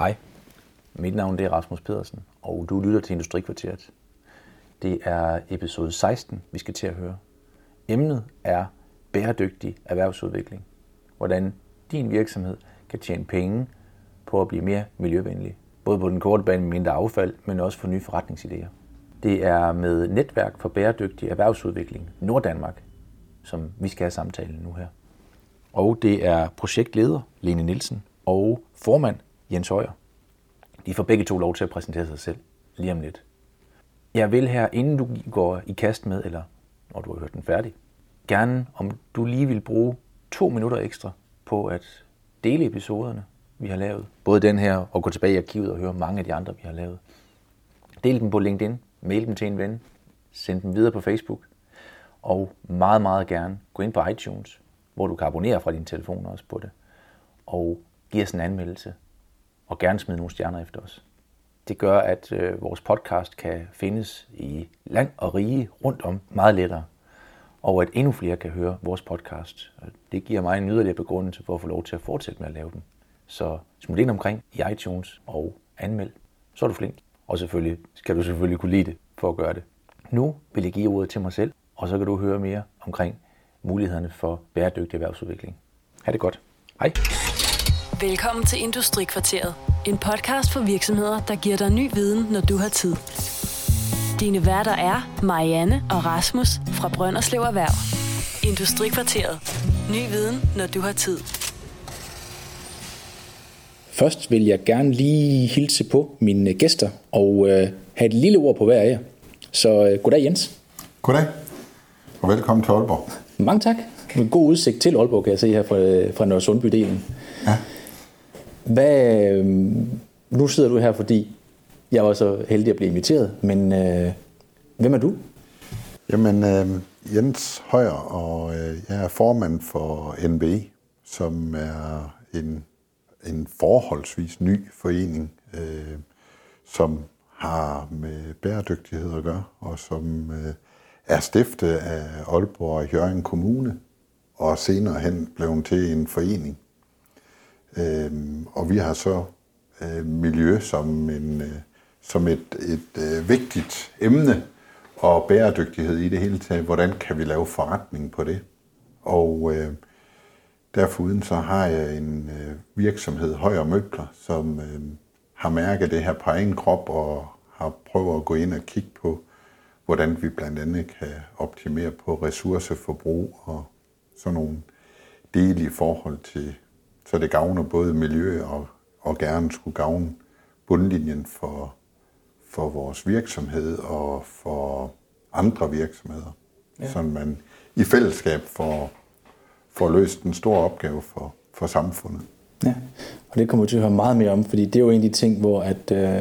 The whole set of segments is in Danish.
Hej, mit navn det er Rasmus Pedersen, og du lytter til Industrikvarteret. Det er episode 16, vi skal til at høre. Emnet er bæredygtig erhvervsudvikling. Hvordan din virksomhed kan tjene penge på at blive mere miljøvenlig. Både på den korte bane med mindre affald, men også for nye forretningsidéer. Det er med Netværk for Bæredygtig Erhvervsudvikling Norddanmark, som vi skal have samtalen nu her. Og det er projektleder Lene Nielsen og formand Jens Højer. De får begge to lov til at præsentere sig selv lige om lidt. Jeg vil her, inden du går i kast med, eller når du har hørt den færdig, gerne om du lige vil bruge to minutter ekstra på at dele episoderne, vi har lavet. Både den her, og gå tilbage i arkivet og høre mange af de andre, vi har lavet. Del dem på LinkedIn, mail dem til en ven, send dem videre på Facebook, og meget, meget gerne gå ind på iTunes, hvor du kan abonnere fra din telefon også på det, og give os en anmeldelse, og gerne smide nogle stjerner efter os. Det gør, at øh, vores podcast kan findes i land og rige rundt om meget lettere, og at endnu flere kan høre vores podcast. Det giver mig en yderligere begrundelse for at få lov til at fortsætte med at lave dem. Så smut ind omkring i iTunes og anmeld. Så er du flink. Og selvfølgelig skal du selvfølgelig kunne lide det for at gøre det. Nu vil jeg give ordet til mig selv, og så kan du høre mere omkring mulighederne for bæredygtig erhvervsudvikling. Ha' det godt. Hej. Velkommen til Industrikvarteret. En podcast for virksomheder, der giver dig ny viden, når du har tid. Dine værter er Marianne og Rasmus fra Brønderslev Erhverv. Industrikvarteret. Ny viden, når du har tid. Først vil jeg gerne lige hilse på mine gæster og øh, have et lille ord på hver af jer. Så øh, goddag Jens. Goddag, og velkommen til Aalborg. Mange tak. En god udsigt til Aalborg, kan jeg se her fra, øh, fra Nørresundby-delen. Ja. Hvad, øh, nu sidder du her, fordi jeg var så heldig at blive inviteret, men øh, hvem er du? Jamen, øh, Jens Højer, og øh, jeg er formand for NBI, som er en, en forholdsvis ny forening, øh, som har med bæredygtighed at gøre, og som øh, er stiftet af Aalborg og Jørgen Kommune, og senere hen blev til en forening. Øh, og vi har så øh, miljø som, en, øh, som et, et øh, vigtigt emne, og bæredygtighed i det hele taget. Hvordan kan vi lave forretning på det? Og øh, derforuden så har jeg en øh, virksomhed, Højer Møbler, som øh, har mærket det her på egen krop og har prøvet at gå ind og kigge på, hvordan vi blandt andet kan optimere på ressourceforbrug og sådan nogle dele i forhold til, så det gavner både miljø og, og gerne skulle gavne bundlinjen for, for vores virksomhed og for andre virksomheder. Ja. Så man i fællesskab får, får løst en stor opgave for, for samfundet. Ja, og det kommer vi til at høre meget mere om, fordi det er jo en af de ting, hvor at øh,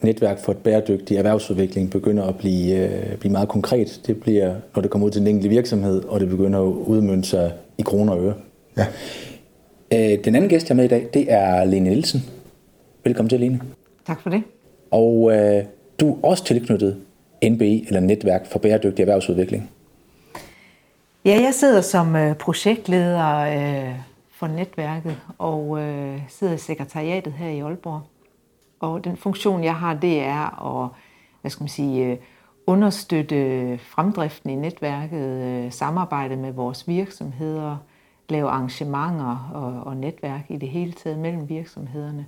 netværk for et bæredygtig erhvervsudvikling begynder at blive, øh, blive meget konkret. Det bliver, når det kommer ud til den enkelte virksomhed, og det begynder at udmønte sig i kroner og øre. Ja. Øh, den anden gæst, jeg er med i dag, det er Lene Nielsen. Velkommen til, Lene. Tak for det. Og øh, du er også tilknyttet NBI, eller Netværk for Bæredygtig Erhvervsudvikling. Ja, jeg sidder som øh, projektleder øh, for netværket og øh, sidder i sekretariatet her i Aalborg. Og den funktion, jeg har, det er at hvad skal man sige, øh, understøtte fremdriften i netværket, øh, samarbejde med vores virksomheder, lave arrangementer og, og netværk i det hele taget mellem virksomhederne,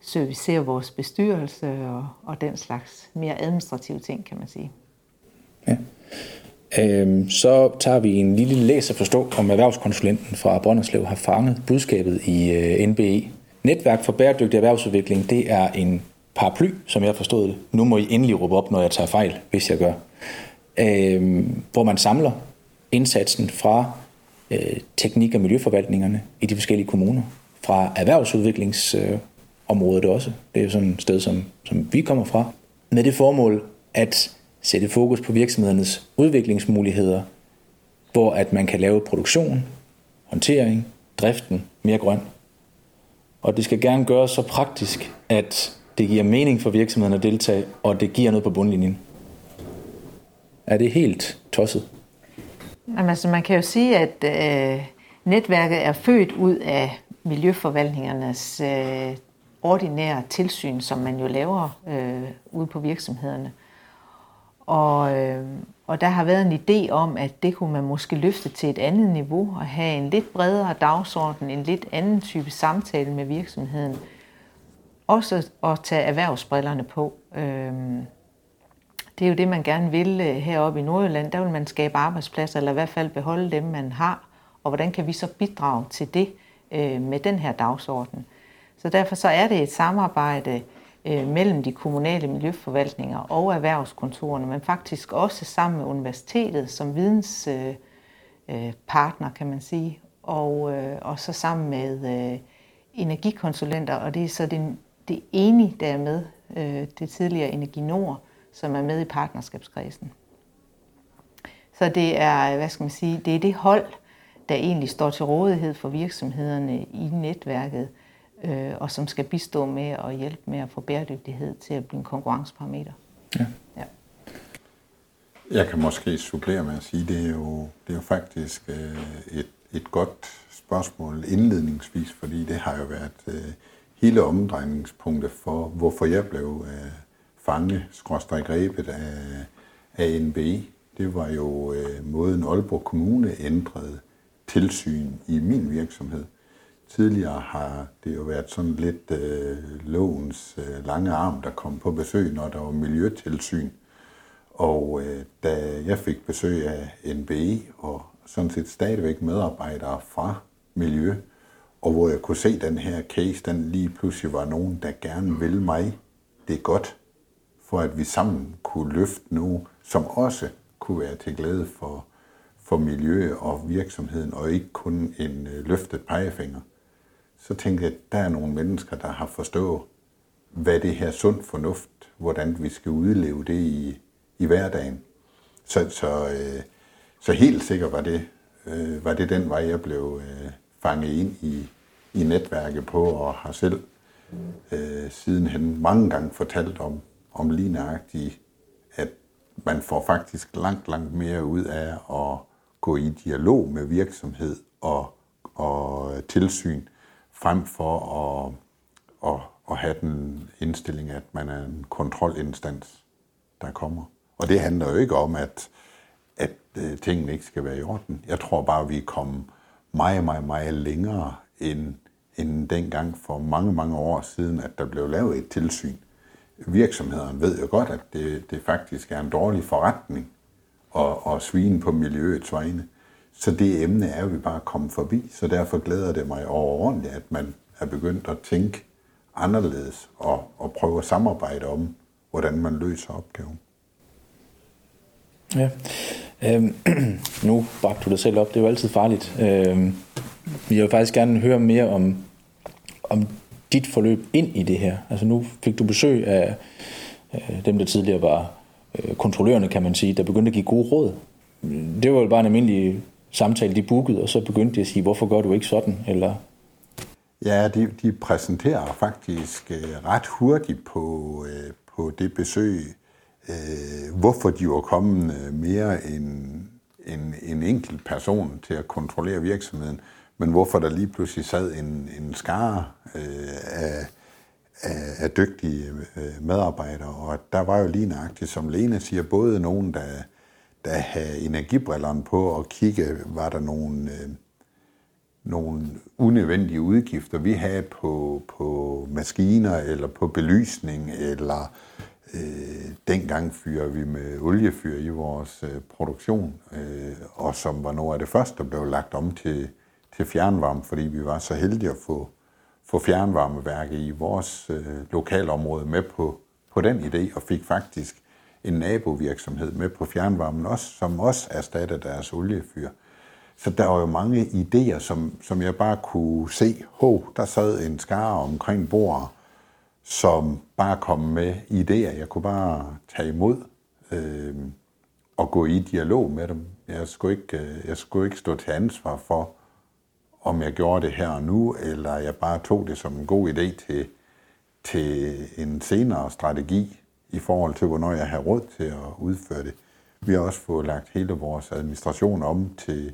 servicere vores bestyrelse og, og den slags mere administrative ting, kan man sige. Ja. Øhm, så tager vi en lille læs at forstå, om erhvervskonsulenten fra Brønderslev har fanget budskabet i øh, NBE. Netværk for bæredygtig erhvervsudvikling, det er en paraply, som jeg har forstået det. Nu må I endelig råbe op, når jeg tager fejl, hvis jeg gør. Øhm, hvor man samler indsatsen fra øh, teknik- og miljøforvaltningerne i de forskellige kommuner. Fra erhvervsudviklingsområdet også. Det er jo sådan et sted, som, som vi kommer fra. Med det formål at sætte fokus på virksomhedernes udviklingsmuligheder, hvor at man kan lave produktion, håndtering, driften mere grøn. Og det skal gerne gøres så praktisk, at det giver mening for virksomhederne at deltage, og det giver noget på bundlinjen. Er det helt tosset? Jamen, altså, man kan jo sige, at øh, netværket er født ud af miljøforvaltningernes øh, ordinære tilsyn, som man jo laver øh, ude på virksomhederne. Og, øh, og der har været en idé om, at det kunne man måske løfte til et andet niveau og have en lidt bredere dagsorden, en lidt anden type samtale med virksomheden. Også at tage erhvervsbrillerne på. Øh, det er jo det, man gerne vil øh, heroppe i Nordjylland. Der vil man skabe arbejdspladser, eller i hvert fald beholde dem, man har. Og hvordan kan vi så bidrage til det øh, med den her dagsorden? Så derfor så er det et samarbejde øh, mellem de kommunale miljøforvaltninger og erhvervskontorerne, men faktisk også sammen med universitetet som videnspartner, kan man sige, og, og så sammen med energikonsulenter, og det er så det, det enige, der er med, det tidligere Energi Nord, som er med i partnerskabskredsen. Så det er, hvad skal man sige, det er det hold, der egentlig står til rådighed for virksomhederne i netværket, øh, og som skal bistå med at hjælpe med at få bæredygtighed til at blive en konkurrenceparameter. Ja. ja. Jeg kan måske supplere med at sige, det er jo, det er jo faktisk øh, et, et godt spørgsmål indledningsvis, fordi det har jo været øh, hele omdrejningspunktet for, hvorfor jeg blev øh, fange, skråstrej grebet af, af NBI. Det var jo øh, måden Aalborg Kommune ændrede tilsyn i min virksomhed. Tidligere har det jo været sådan lidt øh, lovens øh, lange arm, der kom på besøg, når der var miljøtilsyn. Og øh, da jeg fik besøg af NBI og sådan set stadigvæk medarbejdere fra miljø, og hvor jeg kunne se den her case, den lige pludselig var nogen, der gerne vil mig det godt, for at vi sammen kunne løfte noget, som også kunne være til glæde for, for miljø og virksomheden, og ikke kun en øh, løftet pegefinger. Så tænkte jeg, at der er nogle mennesker, der har forstået, hvad det her sund fornuft, hvordan vi skal udleve det i, i hverdagen. Så, så, øh, så helt sikkert var det, øh, var det den vej, jeg blev øh, fanget ind i, i netværket på, og har selv øh, sidenhen mange gange fortalt om, om lige nøjagtigt, at man får faktisk langt, langt mere ud af at gå i dialog med virksomhed og, og tilsyn, frem for at, at, at have den indstilling, at man er en kontrolinstans, der kommer. Og det handler jo ikke om, at, at øh, tingene ikke skal være i orden. Jeg tror bare, vi er kommet meget, meget, meget længere end, end dengang for mange, mange år siden, at der blev lavet et tilsyn virksomhederne ved jo godt, at det, det faktisk er en dårlig forretning at, at svine på miljøets vegne. Så det emne er vi bare kommet forbi, så derfor glæder det mig overordentligt, at man er begyndt at tænke anderledes og, og prøve at samarbejde om, hvordan man løser opgaven. Ja, øhm, nu bragte du dig selv op, det er jo altid farligt. Øhm, vi vil faktisk gerne høre mere om, om dit forløb ind i det her? Altså nu fik du besøg af dem, der tidligere var øh, kontrollørerne, kan man sige, der begyndte at give gode råd. Det var jo bare en almindelig samtale, de bookede, og så begyndte de at sige, hvorfor gør du ikke sådan? Eller Ja, de, de præsenterer faktisk øh, ret hurtigt på, øh, på det besøg, øh, hvorfor de var kommet øh, mere end en, en enkelt person til at kontrollere virksomheden men hvorfor der lige pludselig sad en, en skare øh, af, af, af dygtige øh, medarbejdere, og der var jo lige nøjagtigt, som Lene siger, både nogen, der, der havde energibrillerne på og kigge, var der nogle, øh, nogle unødvendige udgifter, vi havde på, på maskiner eller på belysning, eller øh, dengang fyrer vi med oliefyr i vores øh, produktion, øh, og som var noget af det første, der blev lagt om til til fjernvarme, fordi vi var så heldige at få, få fjernvarmeværket i vores øh, lokalområde med på, på den idé, og fik faktisk en nabovirksomhed med på fjernvarmen også, som også erstattede deres oliefyr. Så der var jo mange idéer, som, som jeg bare kunne se. Hå, der sad en skare omkring bordet, som bare kom med idéer. Jeg kunne bare tage imod øh, og gå i dialog med dem. Jeg skulle, ikke, øh, jeg skulle ikke stå til ansvar for, om jeg gjorde det her og nu, eller jeg bare tog det som en god idé til, til en senere strategi i forhold til, hvornår jeg har råd til at udføre det. Vi har også fået lagt hele vores administration om til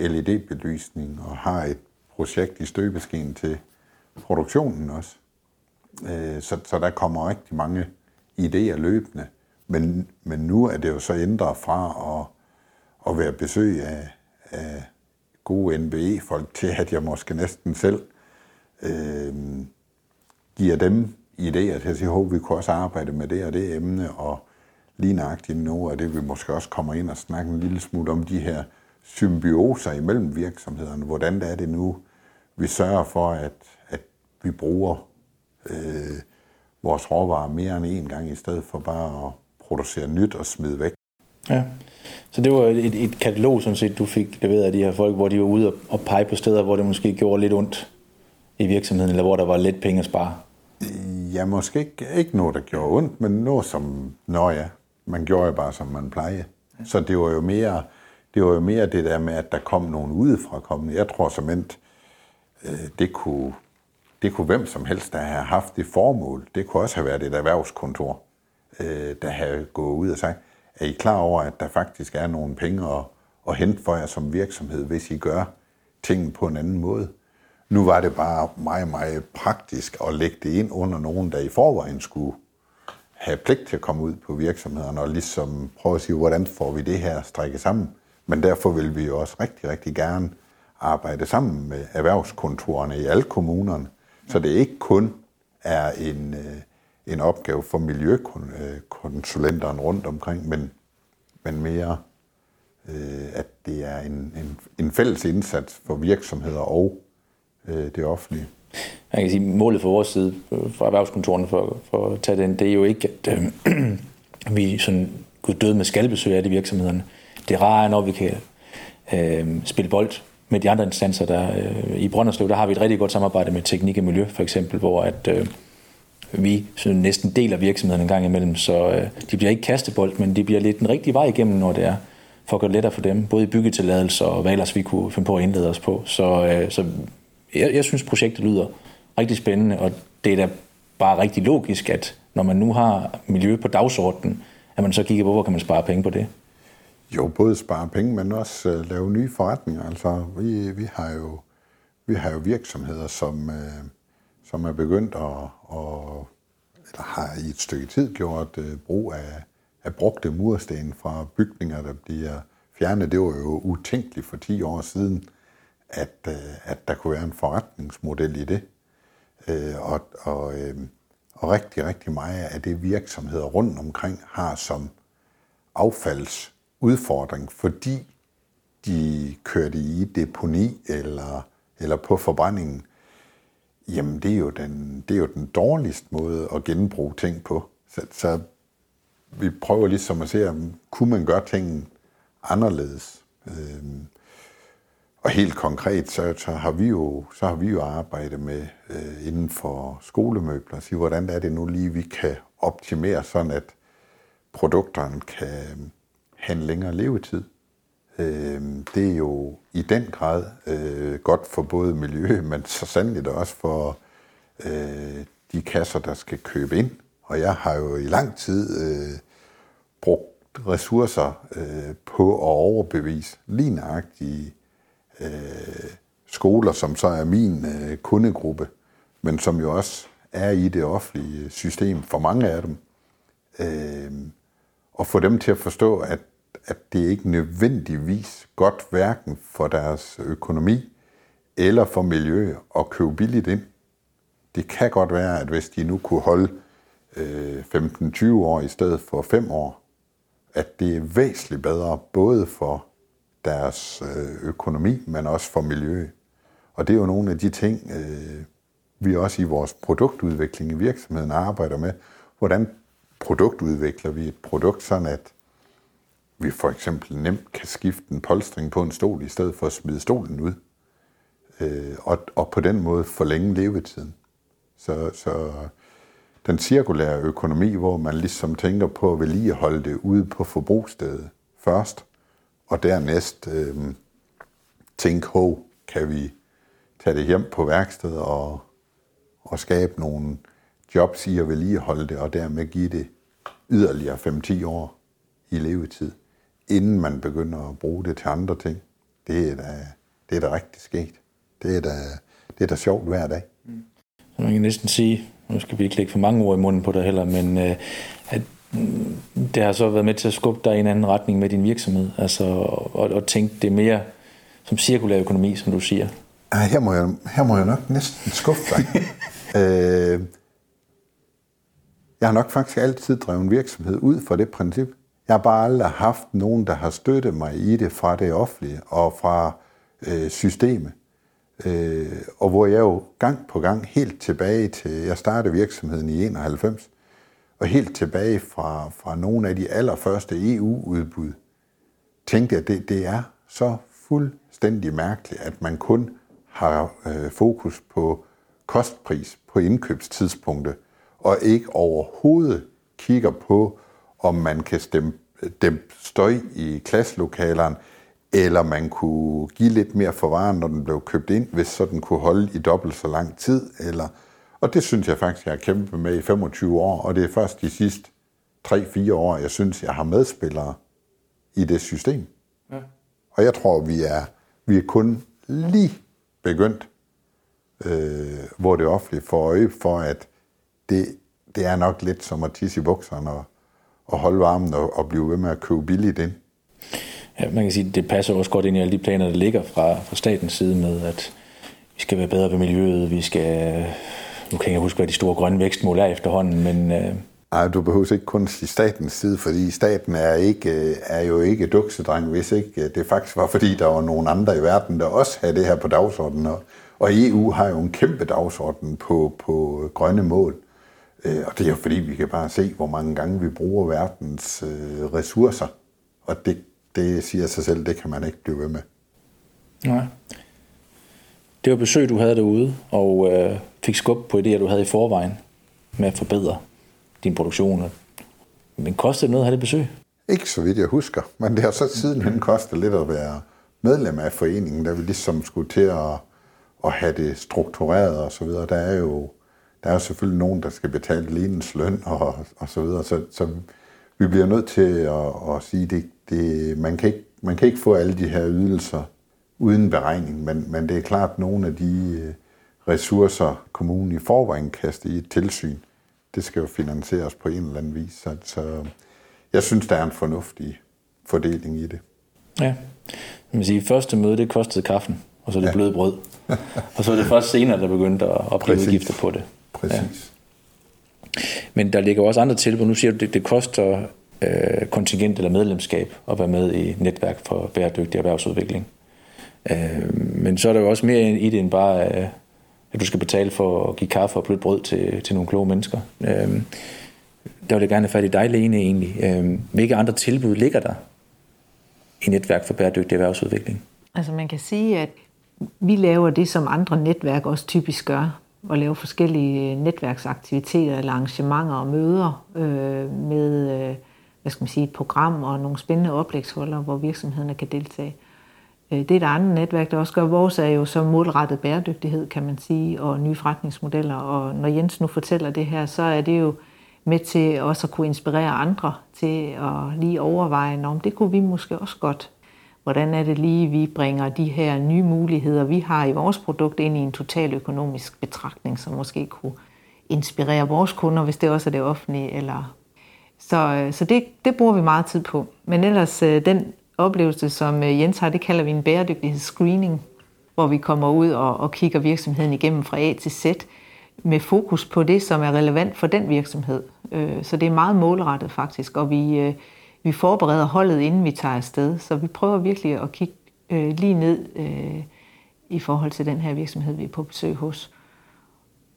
LED-belysning og har et projekt i støbeskeen til produktionen også. Øh, så, så der kommer rigtig mange idéer løbende. Men, men nu er det jo så ændret fra at, at være besøg af, af gode NBE-folk til, at jeg måske næsten selv øh, giver dem idéer til at sige, at vi kunne også arbejde med det og det emne, og lige nøjagtigt nu, og det vi måske også kommer ind og snakke en lille smule om de her symbioser imellem virksomhederne. Hvordan er det nu, vi sørger for, at, at vi bruger øh, vores råvarer mere end en gang, i stedet for bare at producere nyt og smide væk. Ja, så det var et, et katalog, som set, du fik leveret af de her folk, hvor de var ude og pege på steder, hvor det måske gjorde lidt ondt i virksomheden, eller hvor der var lidt penge at spare. Ja, måske ikke, ikke noget, der gjorde ondt, men noget som, nå ja, man gjorde jo bare, som man plejer. Så det var jo mere det, var jo mere det der med, at der kom nogen udefra kommende. Jeg tror som endt, øh, det kunne, det kunne hvem som helst, der have haft det formål. Det kunne også have været et erhvervskontor, øh, der havde gået ud og sagt, er I klar over, at der faktisk er nogle penge at, at hente for jer som virksomhed, hvis I gør tingene på en anden måde? Nu var det bare meget, meget praktisk at lægge det ind under nogen, der i forvejen skulle have pligt til at komme ud på virksomhederne og ligesom prøve at sige, hvordan får vi det her strikket sammen. Men derfor vil vi jo også rigtig, rigtig gerne arbejde sammen med erhvervskontorerne i alle kommunerne, så det ikke kun er en, øh, en opgave for miljøkonsulenterne rundt omkring, men, men mere, øh, at det er en, en, en fælles indsats for virksomheder og øh, det offentlige. Jeg kan sige, målet for vores side, øh, fra erhvervskontorerne for, for at tage den, det er jo ikke, at øh, vi sådan går døde med skalbesøg af de virksomhederne. Det rare er, når vi kan øh, spille bold med de andre instanser. Der, øh, I Brønderslev, der har vi et rigtig godt samarbejde med teknik og miljø, for eksempel, hvor at, øh, vi så næsten deler virksomheden en gang imellem, så øh, de bliver ikke kastebold, men de bliver lidt en rigtig vej igennem, når det er, for at gøre det lettere for dem, både i byggetilladelser og hvad ellers vi kunne finde på at indlede os på. Så, øh, så jeg, jeg synes, projektet lyder rigtig spændende, og det er da bare rigtig logisk, at når man nu har miljø på dagsordenen, at man så kigger på, hvor kan man spare penge på det. Jo, både spare penge, men også øh, lave nye forretninger. Altså, vi, vi, har jo, vi har jo virksomheder, som, Øh som er begyndt at, at, eller har i et stykke tid gjort øh, brug af, af brugte mursten fra bygninger, der bliver fjernet. Det var jo utænkeligt for 10 år siden, at, øh, at der kunne være en forretningsmodel i det. Uh, og, og, og rigtig, rigtig meget af det virksomheder rundt omkring har som affaldsudfordring, fordi de kørte i deponi eller, eller på forbrændingen, jamen det er, jo den, det er jo den dårligste måde at genbruge ting på. Så, så vi prøver ligesom at se, om kunne man gøre tingene anderledes. Øhm, og helt konkret, så, så, har vi jo, så har vi jo arbejdet med øh, inden for skolemøbler, sige, hvordan er det nu lige, vi kan optimere sådan, at produkterne kan, have en længere levetid. Øh, det er jo i den grad øh, godt for både miljø, men så sandelig også for øh, de kasser, der skal købe ind. Og jeg har jo i lang tid øh, brugt ressourcer øh, på at overbevise lige nøjagtigt øh, skoler, som så er min øh, kundegruppe, men som jo også er i det offentlige system for mange af dem. Øh, og få dem til at forstå, at at det ikke nødvendigvis godt hverken for deres økonomi eller for miljø at købe billigt ind. Det kan godt være, at hvis de nu kunne holde øh, 15-20 år i stedet for 5 år, at det er væsentligt bedre både for deres øh, økonomi, men også for miljø. Og det er jo nogle af de ting, øh, vi også i vores produktudvikling i virksomheden arbejder med. Hvordan produktudvikler vi et produkt sådan, at vi for eksempel nemt kan skifte en polstring på en stol, i stedet for at smide stolen ud. Øh, og, og på den måde forlænge levetiden. Så, så den cirkulære økonomi, hvor man ligesom tænker på at vedligeholde det ude på forbrugsstedet først, og dernæst øh, tænke, hov, kan vi tage det hjem på værkstedet og, og skabe nogle jobs i at vedligeholde det, og dermed give det yderligere 5-10 år i levetid inden man begynder at bruge det til andre ting. Det er da, det er da rigtig sket. Det er da, det er da sjovt hver dag. Så man kan næsten sige, nu skal vi ikke lægge for mange ord i munden på dig heller, men øh, at mm, det har så været med til at skubbe dig i en anden retning med din virksomhed, altså og, og tænke det mere som cirkulær økonomi, som du siger. Ja, her må jeg, her må jeg nok næsten skuffe dig. øh, jeg har nok faktisk altid drevet en virksomhed ud fra det princip. Jeg har bare aldrig haft nogen, der har støttet mig i det fra det offentlige og fra øh, systemet. Øh, og hvor jeg jo gang på gang helt tilbage til, jeg startede virksomheden i 91, og helt tilbage fra, fra nogle af de allerførste EU-udbud, tænkte jeg, at det, det er så fuldstændig mærkeligt, at man kun har øh, fokus på kostpris på indkøbstidspunktet, og ikke overhovedet kigger på, om man kan stemme, dæmpe støj i klasselokalerne, eller man kunne give lidt mere for varen, når den blev købt ind, hvis så den kunne holde i dobbelt så lang tid. Eller, og det synes jeg faktisk, jeg har kæmpet med i 25 år, og det er først de sidste 3-4 år, jeg synes, jeg har medspillere i det system. Ja. Og jeg tror, vi er, vi er kun lige begyndt, øh, hvor det offentlige får øje for, at det, det er nok lidt som at tisse i bukserne og, og holde varmen og, og blive ved med at købe billigt ind. Ja, man kan sige, at det passer også godt ind i alle de planer, der ligger fra, fra statens side med, at vi skal være bedre ved miljøet, vi skal... Nu kan jeg huske, hvad de store grønne vækstmål er efterhånden, men... Øh... Ej, du behøver ikke kun sige statens side, fordi staten er, ikke, er jo ikke duksedreng, hvis ikke det faktisk var, fordi der var nogle andre i verden, der også havde det her på dagsordenen. Og, og EU har jo en kæmpe dagsorden på, på grønne mål. Øh, og det er jo fordi, vi kan bare se, hvor mange gange vi bruger verdens øh, ressourcer. Og det det siger sig selv, det kan man ikke blive ved med. Nej. Det var besøg, du havde derude, og øh, fik skub på idéer, du havde i forvejen med at forbedre din produktion. Men kostede det noget at have det besøg? Ikke så vidt jeg husker, men det har så sidenhen kostet lidt at være medlem af foreningen, der vi ligesom skulle til at, at have det struktureret og så videre. Der er jo der er selvfølgelig nogen, der skal betale linens løn og, og så videre, så, så vi bliver nødt til at, at sige, det, det, man, kan ikke, man kan ikke få alle de her ydelser uden beregning, men, men det er klart, at nogle af de øh, ressourcer, kommunen i forvejen kaster i et tilsyn, det skal jo finansieres på en eller anden vis. Så, så jeg synes, der er en fornuftig fordeling i det. Ja, man sige, første møde, det kostede kaffen, og så det ja. bløde brød. og så er det først senere, der begyndte at, at blive udgifter på det. Præcis. Ja. Men der ligger også andre tilbud. Nu siger du, det, det koster øh, kontingent eller medlemskab at være med i netværk for bæredygtig erhvervsudvikling. Øh, men så er der jo også mere i det end bare, øh, at du skal betale for at give kaffe og blødt brød til, til nogle kloge mennesker. Øh, der vil jeg gerne have fat i dig, Lene, egentlig. Øh, hvilke andre tilbud ligger der i netværk for bæredygtig erhvervsudvikling? Altså man kan sige, at vi laver det, som andre netværk også typisk gør, at lave forskellige øh, netværksaktiviteter eller arrangementer og møder øh, med øh, hvad skal man sige, et program og nogle spændende oplægsholder, hvor virksomhederne kan deltage. Øh, det er et andet netværk, der også gør. Vores er jo så målrettet bæredygtighed, kan man sige, og nye forretningsmodeller. Og når Jens nu fortæller det her, så er det jo med til også at kunne inspirere andre til at lige overveje, om det kunne vi måske også godt. Hvordan er det lige, vi bringer de her nye muligheder, vi har i vores produkt, ind i en total økonomisk betragtning, som måske kunne inspirere vores kunder, hvis det også er det offentlige, eller så, øh, så det, det bruger vi meget tid på. Men ellers øh, den oplevelse, som øh, Jens har, det kalder vi en bæredygtighedsscreening, hvor vi kommer ud og, og kigger virksomheden igennem fra A til Z med fokus på det, som er relevant for den virksomhed. Så det er meget målrettet faktisk, og vi, vi forbereder holdet, inden vi tager afsted. Så vi prøver virkelig at kigge øh, lige ned øh, i forhold til den her virksomhed, vi er på besøg hos.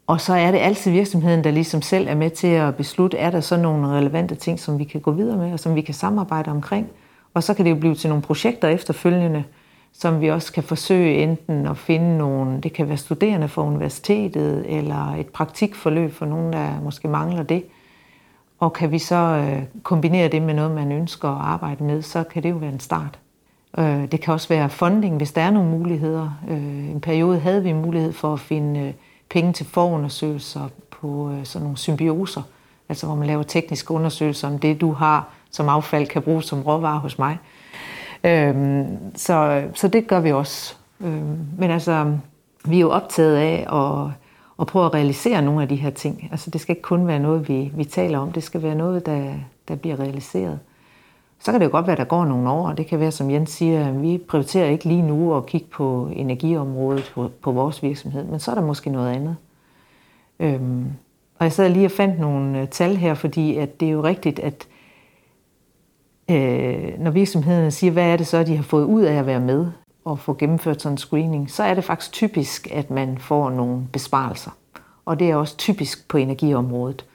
Og så er det altid virksomheden, der ligesom selv er med til at beslutte, er der så nogle relevante ting, som vi kan gå videre med, og som vi kan samarbejde omkring. Og så kan det jo blive til nogle projekter efterfølgende, som vi også kan forsøge enten at finde nogle, det kan være studerende fra universitetet, eller et praktikforløb for nogen, der måske mangler det. Og kan vi så øh, kombinere det med noget, man ønsker at arbejde med, så kan det jo være en start. Øh, det kan også være funding, hvis der er nogle muligheder. Øh, en periode havde vi mulighed for at finde øh, penge til forundersøgelser på øh, sådan nogle symbioser, altså hvor man laver tekniske undersøgelser om det, du har som affald, kan bruges som råvare hos mig. Øh, så, så det gør vi også. Øh, men altså, vi er jo optaget af at, og prøve at realisere nogle af de her ting. Altså det skal ikke kun være noget, vi, vi taler om, det skal være noget, der, der bliver realiseret. Så kan det jo godt være, at der går nogle år, og det kan være, som Jens siger, at vi prioriterer ikke lige nu at kigge på energiområdet på, på vores virksomhed, men så er der måske noget andet. Øhm, og jeg sad lige og fandt nogle øh, tal her, fordi at det er jo rigtigt, at øh, når virksomhederne siger, hvad er det så, de har fået ud af at være med og få gennemført sådan en screening, så er det faktisk typisk, at man får nogle besparelser. Og det er også typisk på energiområdet.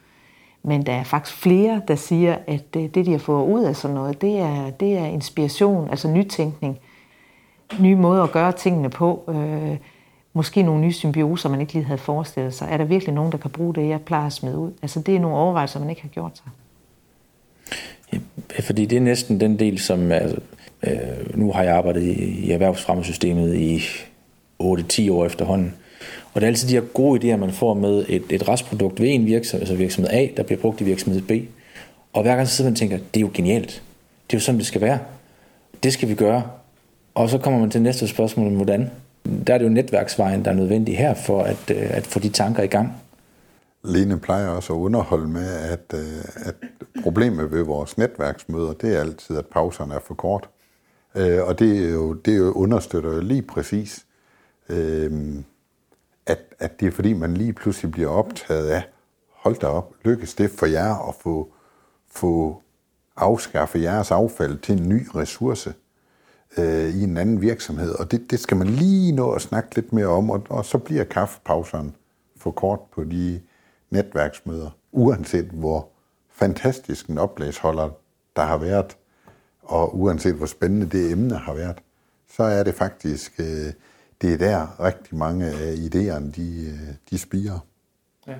Men der er faktisk flere, der siger, at det, de har fået ud af sådan noget, det er, det er inspiration, altså nytænkning, nye måder at gøre tingene på, øh, måske nogle nye symbioser, man ikke lige havde forestillet sig. Er der virkelig nogen, der kan bruge det, jeg plejer at smide ud? Altså det er nogle overvejelser, man ikke har gjort sig. Ja, fordi det er næsten den del, som... Altså, øh, nu har jeg arbejdet i, i erhvervsfremmesystemet i 8-10 år efterhånden. Og det er altid de her gode idéer, man får med et, et restprodukt ved en virksomhed, altså virksomhed A, der bliver brugt i virksomhed B. Og hver gang så sidder man og tænker, det er jo genialt. Det er jo sådan, det skal være. Det skal vi gøre. Og så kommer man til næste spørgsmål, hvordan? Der er det jo netværksvejen, der er nødvendig her for at, øh, at få de tanker i gang. Lene plejer også at underholde med, at, øh, at problemet ved vores netværksmøder, det er altid, at pauserne er for kort. Øh, og det, er jo, det understøtter jo lige præcis, øh, at, at det er fordi, man lige pludselig bliver optaget af, hold da op, lykkes det for jer at få, få afskaffe jeres affald til en ny ressource øh, i en anden virksomhed. Og det, det skal man lige nå at snakke lidt mere om, og, og så bliver kaffepauserne for kort på de netværksmøder, uanset hvor fantastisk en oplægsholder der har været, og uanset hvor spændende det emne har været, så er det faktisk, øh, det er der rigtig mange af idéerne, de, øh, de spiger. Ja.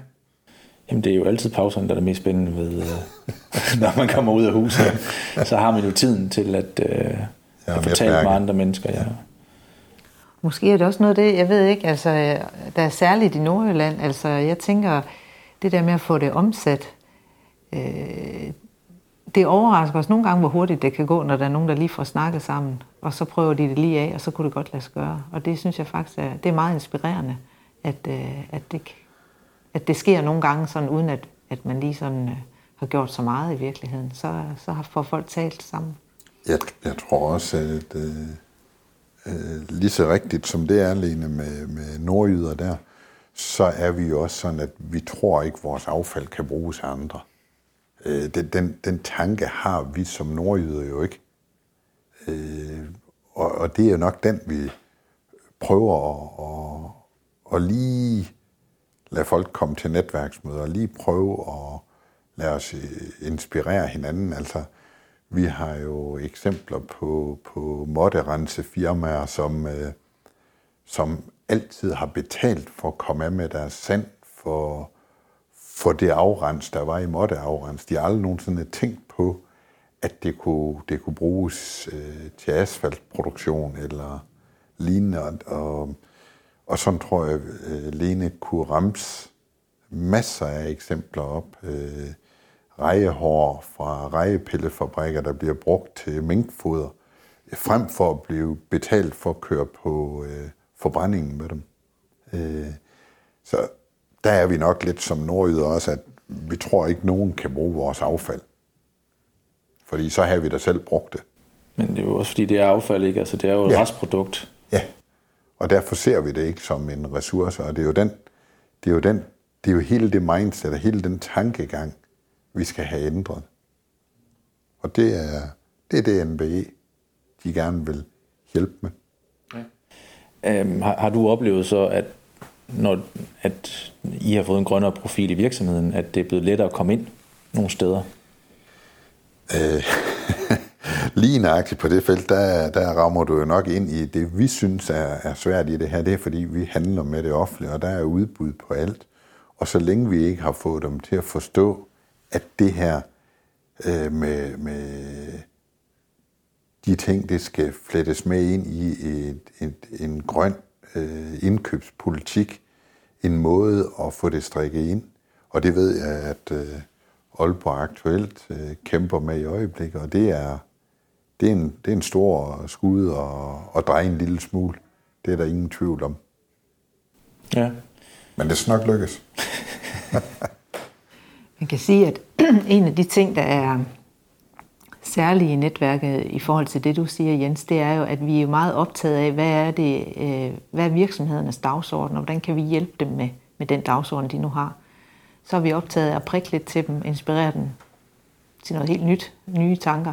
Jamen, det er jo altid pauserne, der er det mest spændende ved, øh, når man kommer ud af huset. Så har man jo tiden til at, øh, ja, at fortælle med andre mennesker. Ja. Måske er det også noget af det, jeg ved ikke, altså, der er særligt i Nordjylland, altså jeg tænker, det der med at få det omsat, øh, det overrasker os nogle gange, hvor hurtigt det kan gå, når der er nogen, der lige får snakket sammen, og så prøver de det lige af, og så kunne det godt lade sig gøre. Og det synes jeg faktisk er, det er meget inspirerende, at, øh, at, det, at det sker nogle gange, sådan, uden at, at man lige sådan, øh, har gjort så meget i virkeligheden. Så, så får folk talt sammen. Jeg, jeg tror også, at øh, øh, lige så rigtigt som det er, Lene, med, med nordjyder der, så er vi jo også sådan, at vi tror ikke, at vores affald kan bruges af andre. Øh, den, den, den tanke har vi som nordjyder jo ikke. Øh, og, og det er jo nok den, vi prøver at, at, at lige lade folk komme til netværksmøder, og lige prøve at lade os øh, inspirere hinanden. Altså, vi har jo eksempler på, på måtterense firmaer, som, øh, som altid har betalt for at komme af med deres sand for, for det afrens, der var i måtteafrens. De har aldrig nogensinde tænkt på, at det kunne, det kunne bruges øh, til asfaltproduktion eller lignende. Og, og, og sådan tror jeg, øh, Lene kunne ramse masser af eksempler op. Øh, rejehår fra rejepillefabrikker, der bliver brugt til minkfoder, frem for at blive betalt for at køre på øh, forbrændingen med dem. Øh, så der er vi nok lidt som nordjyder også, at vi tror ikke, nogen kan bruge vores affald. Fordi så har vi da selv brugt det. Men det er jo også fordi, det er affald, ikke? Altså, det er jo et ja. restprodukt. Ja, og derfor ser vi det ikke som en ressource, og det er jo den, det er jo den, det er jo hele det mindset og hele den tankegang, vi skal have ændret. Og det er det, er det NBE, de gerne vil hjælpe med. Ja. Øhm, har, har du oplevet så, at når at I har fået en grønnere profil i virksomheden, at det er blevet lettere at komme ind nogle steder? Øh, lige nøjagtigt på det felt, der, der rammer du jo nok ind i det, vi synes er, er svært i det her. Det er, fordi vi handler med det offentlige, og der er udbud på alt. Og så længe vi ikke har fået dem til at forstå, at det her øh, med, med de ting, det skal flettes med ind i et, et, en grøn øh, indkøbspolitik, en måde at få det strikket ind. Og det ved jeg, at øh, Aalborg aktuelt øh, kæmper med i øjeblikket, og det er, det er, en, det er en stor skud og, og dreje en lille smule. Det er der ingen tvivl om. Ja. Men det skal nok lykkes. Man kan sige, at en af de ting, der er særlige i netværket i forhold til det, du siger, Jens, det er jo, at vi er meget optaget af, hvad er, det, øh, hvad er virksomhedernes dagsorden, og hvordan kan vi hjælpe dem med, med den dagsorden, de nu har. Så er vi optaget af at prikke lidt til dem, inspirere dem til noget helt nyt, nye tanker.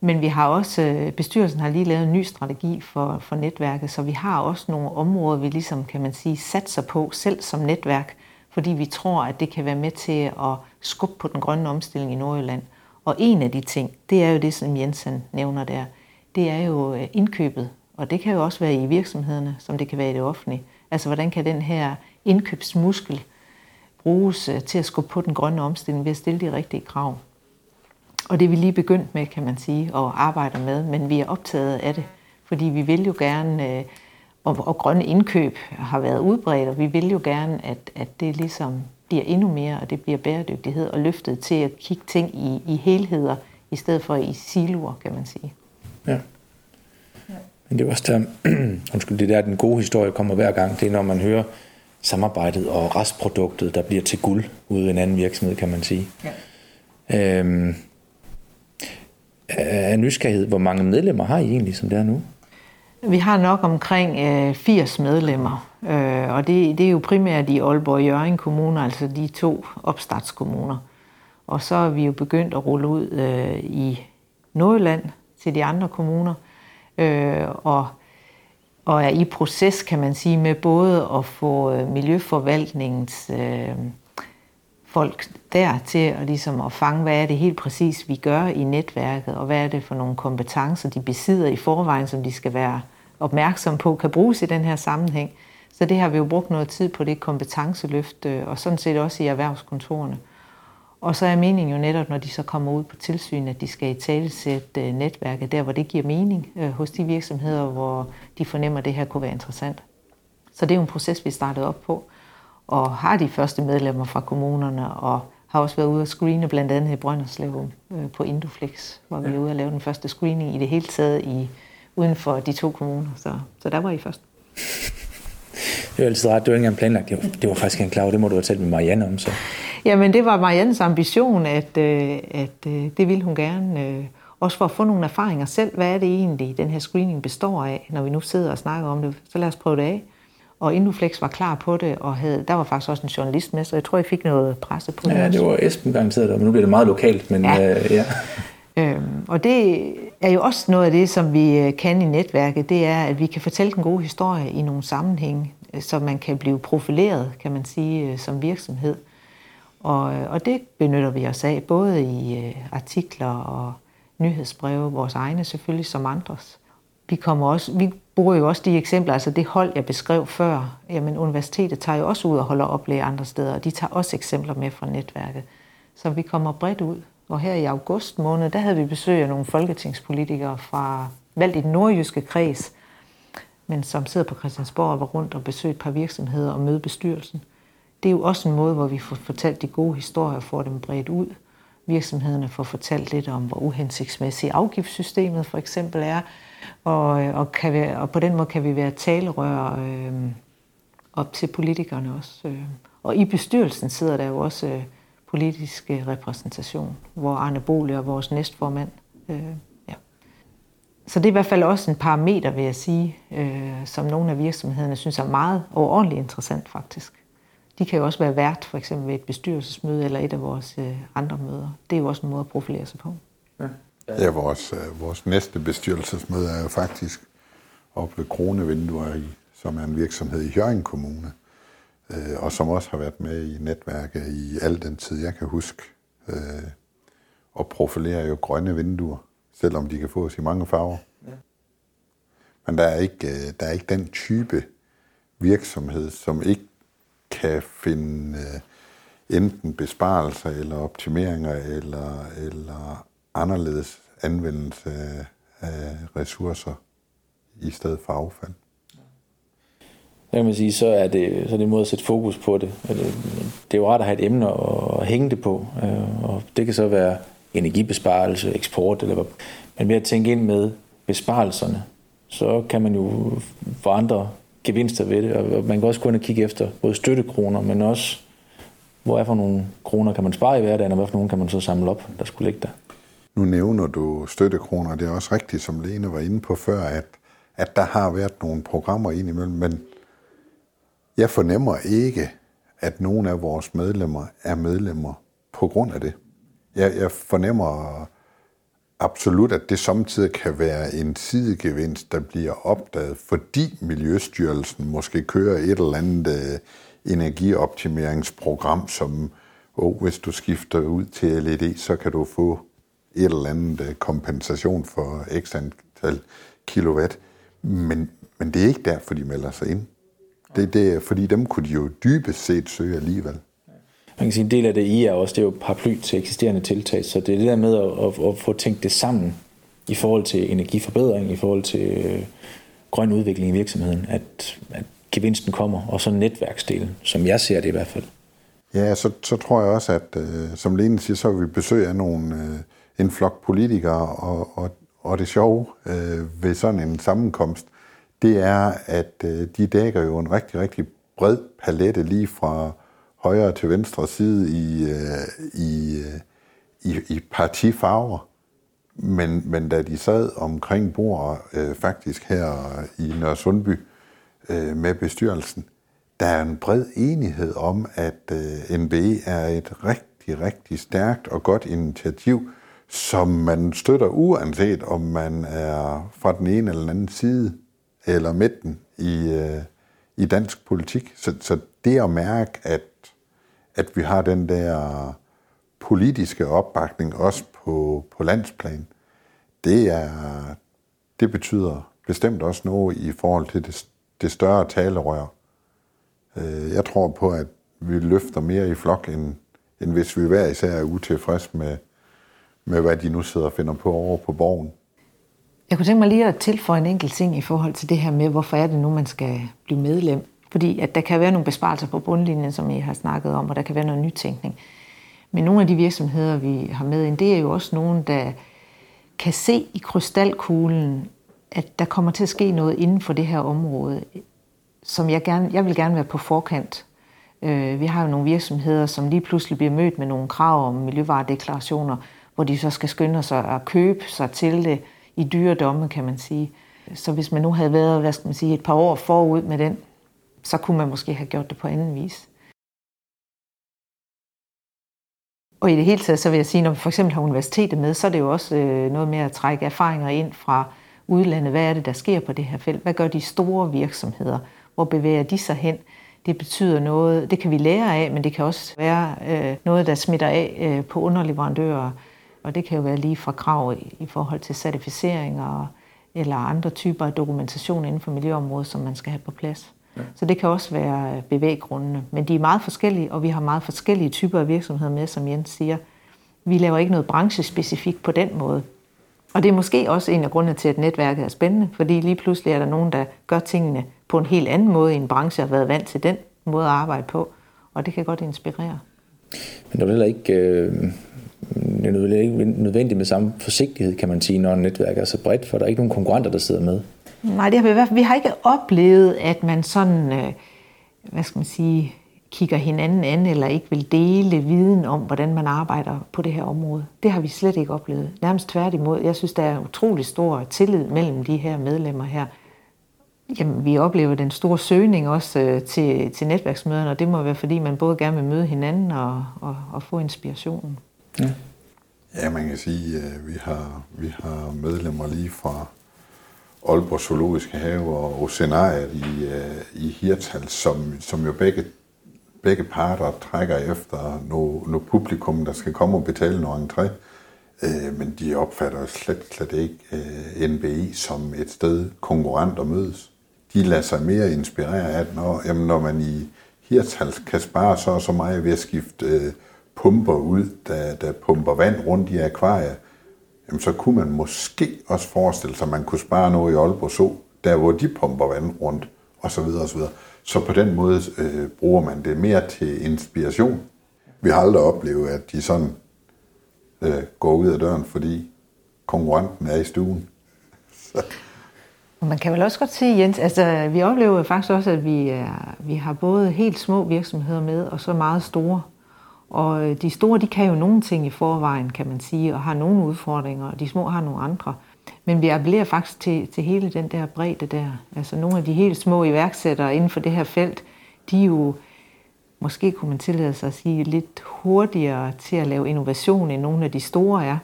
Men vi har også, øh, bestyrelsen har lige lavet en ny strategi for, for netværket, så vi har også nogle områder, vi ligesom, kan man sige, satser på selv som netværk, fordi vi tror, at det kan være med til at skubbe på den grønne omstilling i Nordjylland. Og en af de ting, det er jo det, som Jensen nævner der, det er jo øh, indkøbet. Og det kan jo også være i virksomhederne, som det kan være i det offentlige. Altså, hvordan kan den her indkøbsmuskel bruges øh, til at skubbe på den grønne omstilling ved at stille de rigtige krav? Og det er vi lige begyndt med, kan man sige, og arbejder med, men vi er optaget af det, fordi vi vil jo gerne, øh, og, og grønne indkøb har været udbredt, og vi vil jo gerne, at, at det ligesom bliver endnu mere, og det bliver bæredygtighed og løftet til at kigge ting i, i helheder, i stedet for i siloer, kan man sige. Ja. Men det er også der, undskyld, det der, den gode historie kommer hver gang, det er, når man hører samarbejdet og restproduktet, der bliver til guld ude i en anden virksomhed, kan man sige. Ja. Øhm, af nysgerrighed, hvor mange medlemmer har I egentlig, som det er nu? Vi har nok omkring øh, 80 medlemmer, øh, og det, det er jo primært i Aalborg og Jørgen kommuner, altså de to opstartskommuner. Og så er vi jo begyndt at rulle ud øh, i Nordjylland til de andre kommuner, øh, og, og er i proces, kan man sige, med både at få øh, Miljøforvaltningens øh, folk der til at, ligesom at fange, hvad er det helt præcis, vi gør i netværket, og hvad er det for nogle kompetencer, de besidder i forvejen, som de skal være opmærksom på, kan bruges i den her sammenhæng. Så det har vi jo brugt noget tid på, det kompetenceløft, øh, og sådan set også i erhvervskontorene. Og så er meningen jo netop, når de så kommer ud på tilsyn, at de skal i talesætte øh, netværket der, hvor det giver mening øh, hos de virksomheder, hvor de fornemmer, at det her kunne være interessant. Så det er jo en proces, vi startede op på og har de første medlemmer fra kommunerne, og har også været ude at screene blandt andet i Brønderslev på Indoflex, hvor vi er ude at lave den første screening i det hele taget i, uden for de to kommuner. Så, så der var I først. Det var altid ret. Det var ikke engang planlagt. Det var, det var faktisk en klar. Det må du have talt med Marianne om så. Jamen, det var Mariannes ambition, at, øh, at øh, det ville hun gerne. Også for at få nogle erfaringer selv. Hvad er det egentlig, den her screening består af, når vi nu sidder og snakker om det? Så lad os prøve det af. Og Induflex var klar på det, og havde, der var faktisk også en journalist med, så jeg tror, jeg fik noget presse på det. Ja, det var Esben garanteret, men nu bliver det meget lokalt. Men, ja. Øh, ja. Øhm, og det er jo også noget af det, som vi øh, kan i netværket, det er, at vi kan fortælle den gode historie i nogle sammenhænge, øh, Øh, så man kan blive profileret, kan man sige, øh, som virksomhed. Og, øh, og det benytter vi os af, både i artikler og nyhedsbreve, vores egne selvfølgelig, som andres. Vi, kommer også, vi bruger jo også de eksempler, altså det hold, jeg beskrev før. Jamen, universitetet tager jo også ud og holder oplæg andre steder, og de tager også eksempler med fra netværket. Så vi kommer bredt ud. Og her i august måned, der havde vi besøg af nogle folketingspolitikere fra valgt i den nordjyske kreds, men som sidder på Christiansborg og var rundt og besøgte et par virksomheder og møde bestyrelsen. Det er jo også en måde, hvor vi får fortalt de gode historier og får dem bredt ud. Virksomhederne får fortalt lidt om, hvor uhensigtsmæssigt afgiftssystemet for eksempel er, og, og, kan vi, og på den måde kan vi være talerør øh, op til politikerne også. Øh. Og i bestyrelsen sidder der jo også øh, politisk øh, repræsentation, hvor Arne Bolig og vores næstformand. Øh. Så det er i hvert fald også en parameter, vil jeg sige, øh, som nogle af virksomhederne synes er meget overordentligt interessant faktisk. De kan jo også være vært for eksempel ved et bestyrelsesmøde eller et af vores øh, andre møder. Det er jo også en måde at profilere sig på. Ja. Ja, vores, øh, vores næste bestyrelsesmøde er jo faktisk op ved Kronevinduer, i, som er en virksomhed i Jørgen Kommune, øh, og som også har været med i netværket i al den tid, jeg kan huske, øh, og profilerer jo grønne vinduer, selvom de kan fås i mange farver. Ja. Men der er, ikke, øh, der er ikke den type virksomhed, som ikke kan finde øh, enten besparelser eller optimeringer eller, eller anderledes anvendelse af ressourcer i stedet for affald. Jeg kan sige, så er det, så er det en måde at sætte fokus på det. Det, det er jo rart at have et emne at hænge det på, øh, og det kan så være energibesparelse, eksport, eller hvad. men ved at tænke ind med besparelserne, så kan man jo få andre gevinster ved det, og man kan også gå ind og kigge efter både støttekroner, men også, hvor er for nogle kroner kan man spare i hverdagen, og hvad for nogle kan man så samle op, der skulle ligge der. Nu nævner du støttekroner, det er også rigtigt, som Lene var inde på før, at, at der har været nogle programmer indimellem, men jeg fornemmer ikke, at nogen af vores medlemmer er medlemmer på grund af det. Jeg, jeg fornemmer absolut, at det samtidig kan være en sidegevinst, der bliver opdaget, fordi Miljøstyrelsen måske kører et eller andet øh, energioptimeringsprogram, som oh, hvis du skifter ud til LED, så kan du få et eller andet øh, kompensation for x antal kilowatt. Men, men det er ikke derfor, de melder sig ind. Det, det er, fordi dem kunne de jo dybest set søge alligevel. Man kan sige, en del af det I er også, det er jo paraply til eksisterende tiltag, så det er det der med at, at, at få tænkt det sammen i forhold til energiforbedring, i forhold til øh, grøn udvikling i virksomheden, at, at gevinsten kommer, og så netværksdelen, som jeg ser det i hvert fald. Ja, så, så tror jeg også, at øh, som Lene siger, så vil vi besøge af nogle, øh, en flok politikere, og, og, og det sjove øh, ved sådan en sammenkomst, det er, at øh, de dækker jo en rigtig, rigtig bred palette lige fra højre til venstre side i, øh, i, øh, i, i partifarver. Men, men da de sad omkring bordet øh, faktisk her i Nørresundby øh, med bestyrelsen, der er en bred enighed om, at øh, NBE er et rigtig, rigtig stærkt og godt initiativ, som man støtter uanset om man er fra den ene eller den anden side eller midten i, øh, i dansk politik. Så, så det at mærke, at, at vi har den der politiske opbakning også på, på landsplan, det, er, det betyder bestemt også noget i forhold til det, det større talerør. Øh, jeg tror på, at vi løfter mere i flok, end, end hvis vi hver især er utilfredse med, med, hvad de nu sidder og finder på over på borgen. Jeg kunne tænke mig lige at tilføje en enkelt ting i forhold til det her med, hvorfor er det nu, man skal blive medlem. Fordi at der kan være nogle besparelser på bundlinjen, som I har snakket om, og der kan være noget nytænkning. Men nogle af de virksomheder, vi har med ind, det er jo også nogen, der kan se i krystalkuglen, at der kommer til at ske noget inden for det her område, som jeg, gerne, jeg vil gerne være på forkant. Øh, vi har jo nogle virksomheder, som lige pludselig bliver mødt med nogle krav om miljøvaredeklarationer, hvor de så skal skynde sig at købe sig til det, i dyre domme, kan man sige. Så hvis man nu havde været hvad skal man sige, et par år forud med den, så kunne man måske have gjort det på anden vis. Og i det hele taget, så vil jeg sige, når vi for eksempel har universitetet med, så er det jo også øh, noget med at trække erfaringer ind fra udlandet. Hvad er det, der sker på det her felt? Hvad gør de store virksomheder? Hvor bevæger de sig hen? Det betyder noget, det kan vi lære af, men det kan også være øh, noget, der smitter af øh, på underleverandører og det kan jo være lige fra krav i, i forhold til certificeringer eller andre typer af dokumentation inden for miljøområdet, som man skal have på plads. Ja. Så det kan også være øh, bevæggrundene. Men de er meget forskellige, og vi har meget forskellige typer af virksomheder med, som Jens siger. Vi laver ikke noget branchespecifikt på den måde. Og det er måske også en af grundene til, at netværket er spændende, fordi lige pludselig er der nogen, der gør tingene på en helt anden måde i en branche, og har været vant til den måde at arbejde på. Og det kan godt inspirere. Men der er heller ikke øh, det er ikke nødvendigt med samme forsigtighed, kan man sige, når netværket er så bredt, for der er ikke nogen konkurrenter, der sidder med. Nej, det har vi i hvert fald. Vi har ikke oplevet, at man sådan, øh, hvad skal man sige, kigger hinanden an, eller ikke vil dele viden om, hvordan man arbejder på det her område. Det har vi slet ikke oplevet. Nærmest tværtimod. Jeg synes, der er utrolig stor tillid mellem de her medlemmer her. Jamen, vi oplever den store søgning også øh, til, til netværksmøderne, og det må være, fordi man både gerne vil møde hinanden og, og, og få inspirationen. Ja. Ja, man kan sige, at vi har, vi har medlemmer lige fra Aalborg Zoologiske Have og Oceanariet i, øh, i Hirtal, som, som jo begge, begge parter trækker efter noget, noget publikum, der skal komme og betale noget entré. Øh, men de opfatter slet, slet ikke øh, NBI som et sted konkurrenter mødes. De lader sig mere inspirere af, når, jamen, når man i Hirtal kan spare så og så meget ved at skifte øh, pumper ud, der, der pumper vand rundt i akvariet, jamen så kunne man måske også forestille sig, at man kunne spare noget i Aalborg så, der hvor de pumper vand rundt, og så videre, og så videre. Så på den måde øh, bruger man det mere til inspiration. Vi har aldrig oplevet, at de sådan øh, går ud af døren, fordi konkurrenten er i stuen. Så. Man kan vel også godt sige, Jens, altså vi oplever faktisk også, at vi, er, vi har både helt små virksomheder med, og så meget store. Og øh, de store, de kan jo nogle ting i forvejen, kan man sige, og har nogle udfordringer, og de små har nogle andre. Men vi appellerer faktisk til, til hele den der bredde der. Altså nogle af de helt små iværksættere inden for det her felt, de er jo, måske kunne man tillade sig at sige, lidt hurtigere til at lave innovation, end nogle af de store er.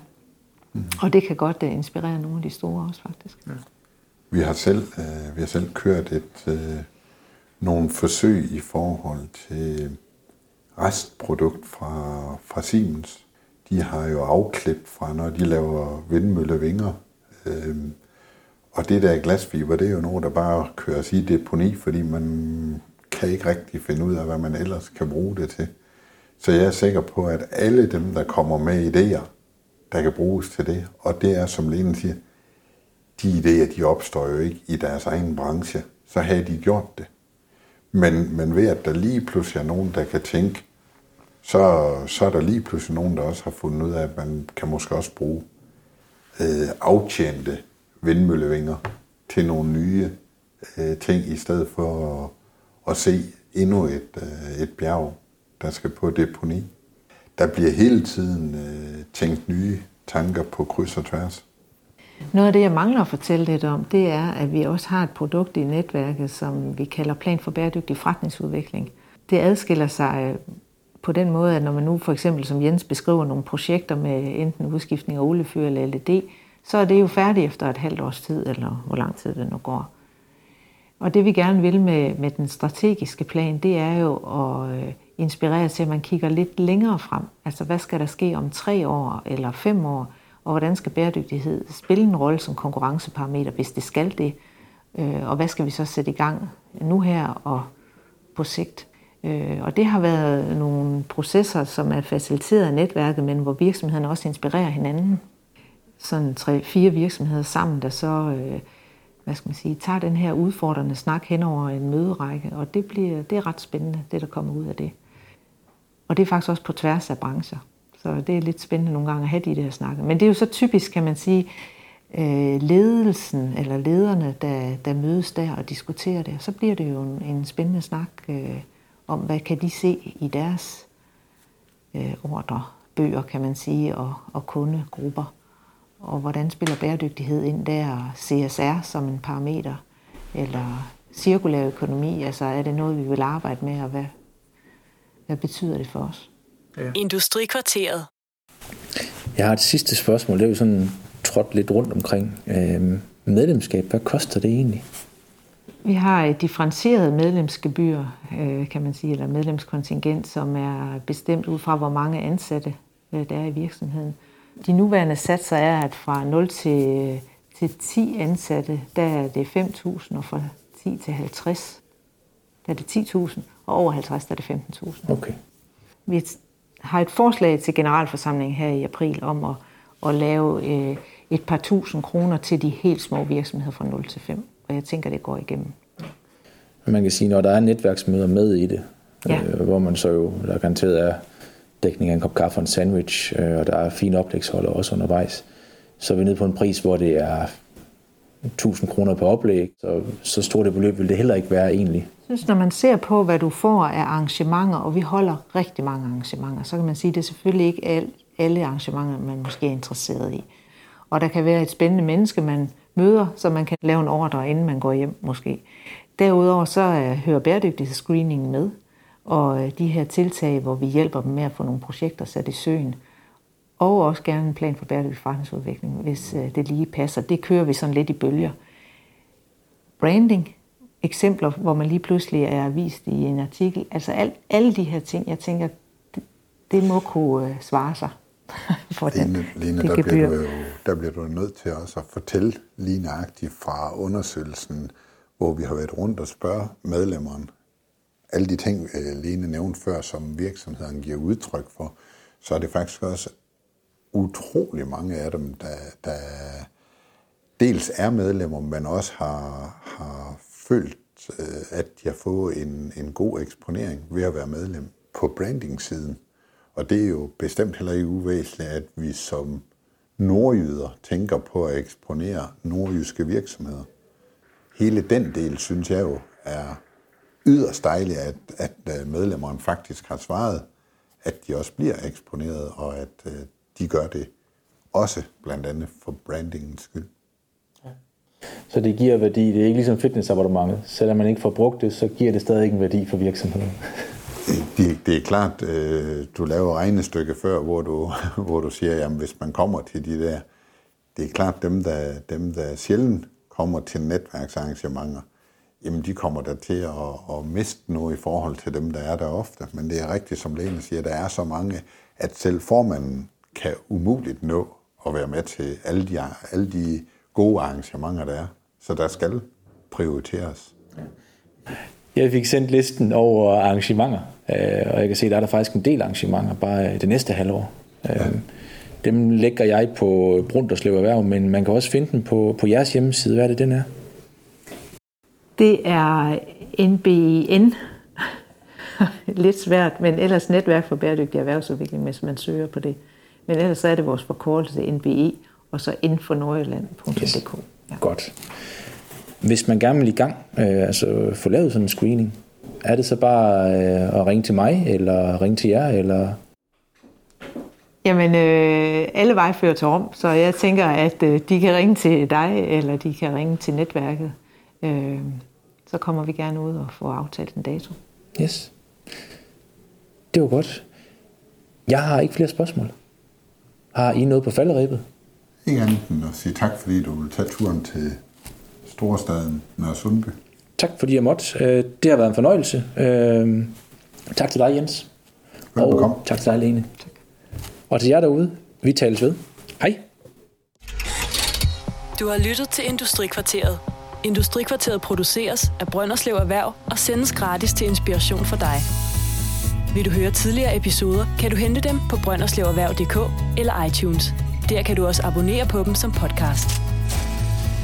Mm. Og det kan godt uh, inspirere nogle af de store også, faktisk. Ja. Vi har selv, øh, vi har selv kørt et, øh, nogle forsøg i forhold til restprodukt fra, fra Siemens. De har jo afklip fra, når de laver vindmøllevinger. Øhm, og det der glasfiber, det er jo noget, der bare køres i deponi, fordi man kan ikke rigtig finde ud af, hvad man ellers kan bruge det til. Så jeg er sikker på, at alle dem, der kommer med idéer, der kan bruges til det, og det er, som Lene siger, de idéer, de opstår jo ikke i deres egen branche. Så havde de gjort det. Men, men ved at der lige pludselig er nogen, der kan tænke, så, så er der lige pludselig nogen, der også har fundet ud af, at man kan måske også bruge øh, aftjente vindmøllevinger til nogle nye øh, ting, i stedet for at, at se endnu et, øh, et bjerg, der skal på deponi. Der bliver hele tiden øh, tænkt nye tanker på kryds og tværs. Noget af det, jeg mangler at fortælle lidt om, det er, at vi også har et produkt i netværket, som vi kalder Plan for bæredygtig forretningsudvikling. Det adskiller sig øh, på den måde, at når man nu for eksempel, som Jens beskriver, nogle projekter med enten udskiftning af oliefyr eller LED, så er det jo færdigt efter et halvt års tid, eller hvor lang tid det nu går. Og det vi gerne vil med, med den strategiske plan, det er jo at øh, inspirere til, at man kigger lidt længere frem. Altså hvad skal der ske om tre år eller fem år? og hvordan skal bæredygtighed spille en rolle som konkurrenceparameter, hvis det skal det, øh, og hvad skal vi så sætte i gang nu her og på sigt. Øh, og det har været nogle processer, som er faciliteret af netværket, men hvor virksomhederne også inspirerer hinanden. Sådan tre-fire virksomheder sammen, der så øh, hvad skal man sige, tager den her udfordrende snak hen over en møderække, og det, bliver, det er ret spændende, det der kommer ud af det. Og det er faktisk også på tværs af brancher. Så det er lidt spændende nogle gange at have de der snakke. Men det er jo så typisk, kan man sige, øh, ledelsen eller lederne, der, der mødes der og diskuterer det. Så bliver det jo en, en spændende snak øh, om, hvad kan de se i deres øh, ordrebøger, kan man sige, og, og kundegrupper. Og hvordan spiller bæredygtighed ind der, CSR som en parameter, eller cirkulær økonomi, altså er det noget, vi vil arbejde med, og hvad, hvad betyder det for os? Ja. Industrikvarteret. Jeg har et sidste spørgsmål. Det er jo sådan trådt lidt rundt omkring. Øh, medlemskab, hvad koster det egentlig? Vi har et differentieret medlemsgebyr, øh, kan man sige, eller medlemskontingent, som er bestemt ud fra, hvor mange ansatte øh, der er i virksomheden. De nuværende satser er, at fra 0 til, til 10 ansatte, der er det 5.000, og fra 10 til 50, der er det 10.000, og over 50, der er det 15.000. Okay. Vi har et forslag til generalforsamlingen her i april om at, at lave øh, et par tusind kroner til de helt små virksomheder fra 0 til 5. Og jeg tænker, det går igennem. Man kan sige, når der er netværksmøder med i det, ja. øh, hvor man så jo, der garanteret er dækning af en kop kaffe og en sandwich, øh, og der er fine oplægsholder også undervejs, så er vi nede på en pris, hvor det er 1000 kroner på oplæg, så, så stort et beløb vil det heller ikke være egentlig synes, når man ser på, hvad du får af arrangementer, og vi holder rigtig mange arrangementer, så kan man sige, at det er selvfølgelig ikke alle arrangementer, man måske er interesseret i. Og der kan være et spændende menneske, man møder, så man kan lave en ordre, inden man går hjem måske. Derudover så øh, hører bæredygtighedsscreeningen med, og øh, de her tiltag, hvor vi hjælper dem med at få nogle projekter sat i søen, og også gerne en plan for bæredygtig forretningsudvikling, hvis øh, det lige passer. Det kører vi sådan lidt i bølger. Branding eksempler, hvor man lige pludselig er vist i en artikel. Altså al, alle de her ting, jeg tænker, det, det må kunne svare sig. for Lene, den, Lene der, bliver du jo, der bliver du nødt til også at fortælle lige nøjagtigt fra undersøgelsen, hvor vi har været rundt og spørge medlemmerne, alle de ting, øh, Lene nævnte før, som virksomheden giver udtryk for, så er det faktisk også utrolig mange af dem, der, der dels er medlemmer, men også har, har følt, øh, at jeg får en, en god eksponering ved at være medlem på branding-siden. Og det er jo bestemt heller ikke uvæsentligt, at vi som nordjyder tænker på at eksponere nordjyske virksomheder. hele den del, synes jeg jo, er yderst dejligt, at, at øh, medlemmerne faktisk har svaret, at de også bliver eksponeret, og at øh, de gør det også blandt andet for brandingens skyld. Så det giver værdi. Det er ikke ligesom fitnessabonnementet. Selvom man ikke får brugt det, så giver det stadig en værdi for virksomheden. Det, det er klart, øh, du laver regnestykke før, hvor du, hvor du siger, jamen hvis man kommer til de der, det er klart dem, der, dem, der sjældent kommer til netværksarrangementer, jamen de kommer der til at, at miste noget i forhold til dem, der er der ofte. Men det er rigtigt, som Lene siger, der er så mange, at selv formanden kan umuligt nå at være med til alle de, alle de gode arrangementer, der er. Så der skal prioriteres. Jeg fik sendt listen over arrangementer, og jeg kan se, at der er der faktisk en del arrangementer bare det næste halvår. Ja. Dem lægger jeg på Brunderslev Erhverv, men man kan også finde den på, på jeres hjemmeside. Hvad er det, den er? Det er NBN. Lidt svært, men ellers Netværk for Bæredygtig Erhvervsudvikling, hvis man søger på det. Men ellers så er det vores forkortelse NBE, og så info.nordjylland.dk. Yes. Ja. Godt. Hvis man gerne vil i gang, øh, altså få lavet sådan en screening, er det så bare øh, at ringe til mig, eller ringe til jer, eller... Jamen, øh, alle veje fører til Rom, så jeg tænker, at øh, de kan ringe til dig, eller de kan ringe til netværket. Øh, så kommer vi gerne ud og får aftalt en dato. Yes. Det var godt. Jeg har ikke flere spørgsmål. Har I noget på falderæbet? Ikke andet end at sige tak, fordi du vil tage turen til storstaden Nørre Sundby. Tak fordi jeg måtte. Øh, det har været en fornøjelse. Øh, tak til dig, Jens. Velbekomme. Og tak til dig, Lene. Tak. Og til jer derude, vi tales ved. Hej. Du har lyttet til Industrikvarteret. Industrikvarteret produceres af Brønderslev Erhverv og sendes gratis til inspiration for dig. Vil du høre tidligere episoder, kan du hente dem på brønderslevererhverv.dk eller iTunes. Der kan du også abonnere på dem som podcast.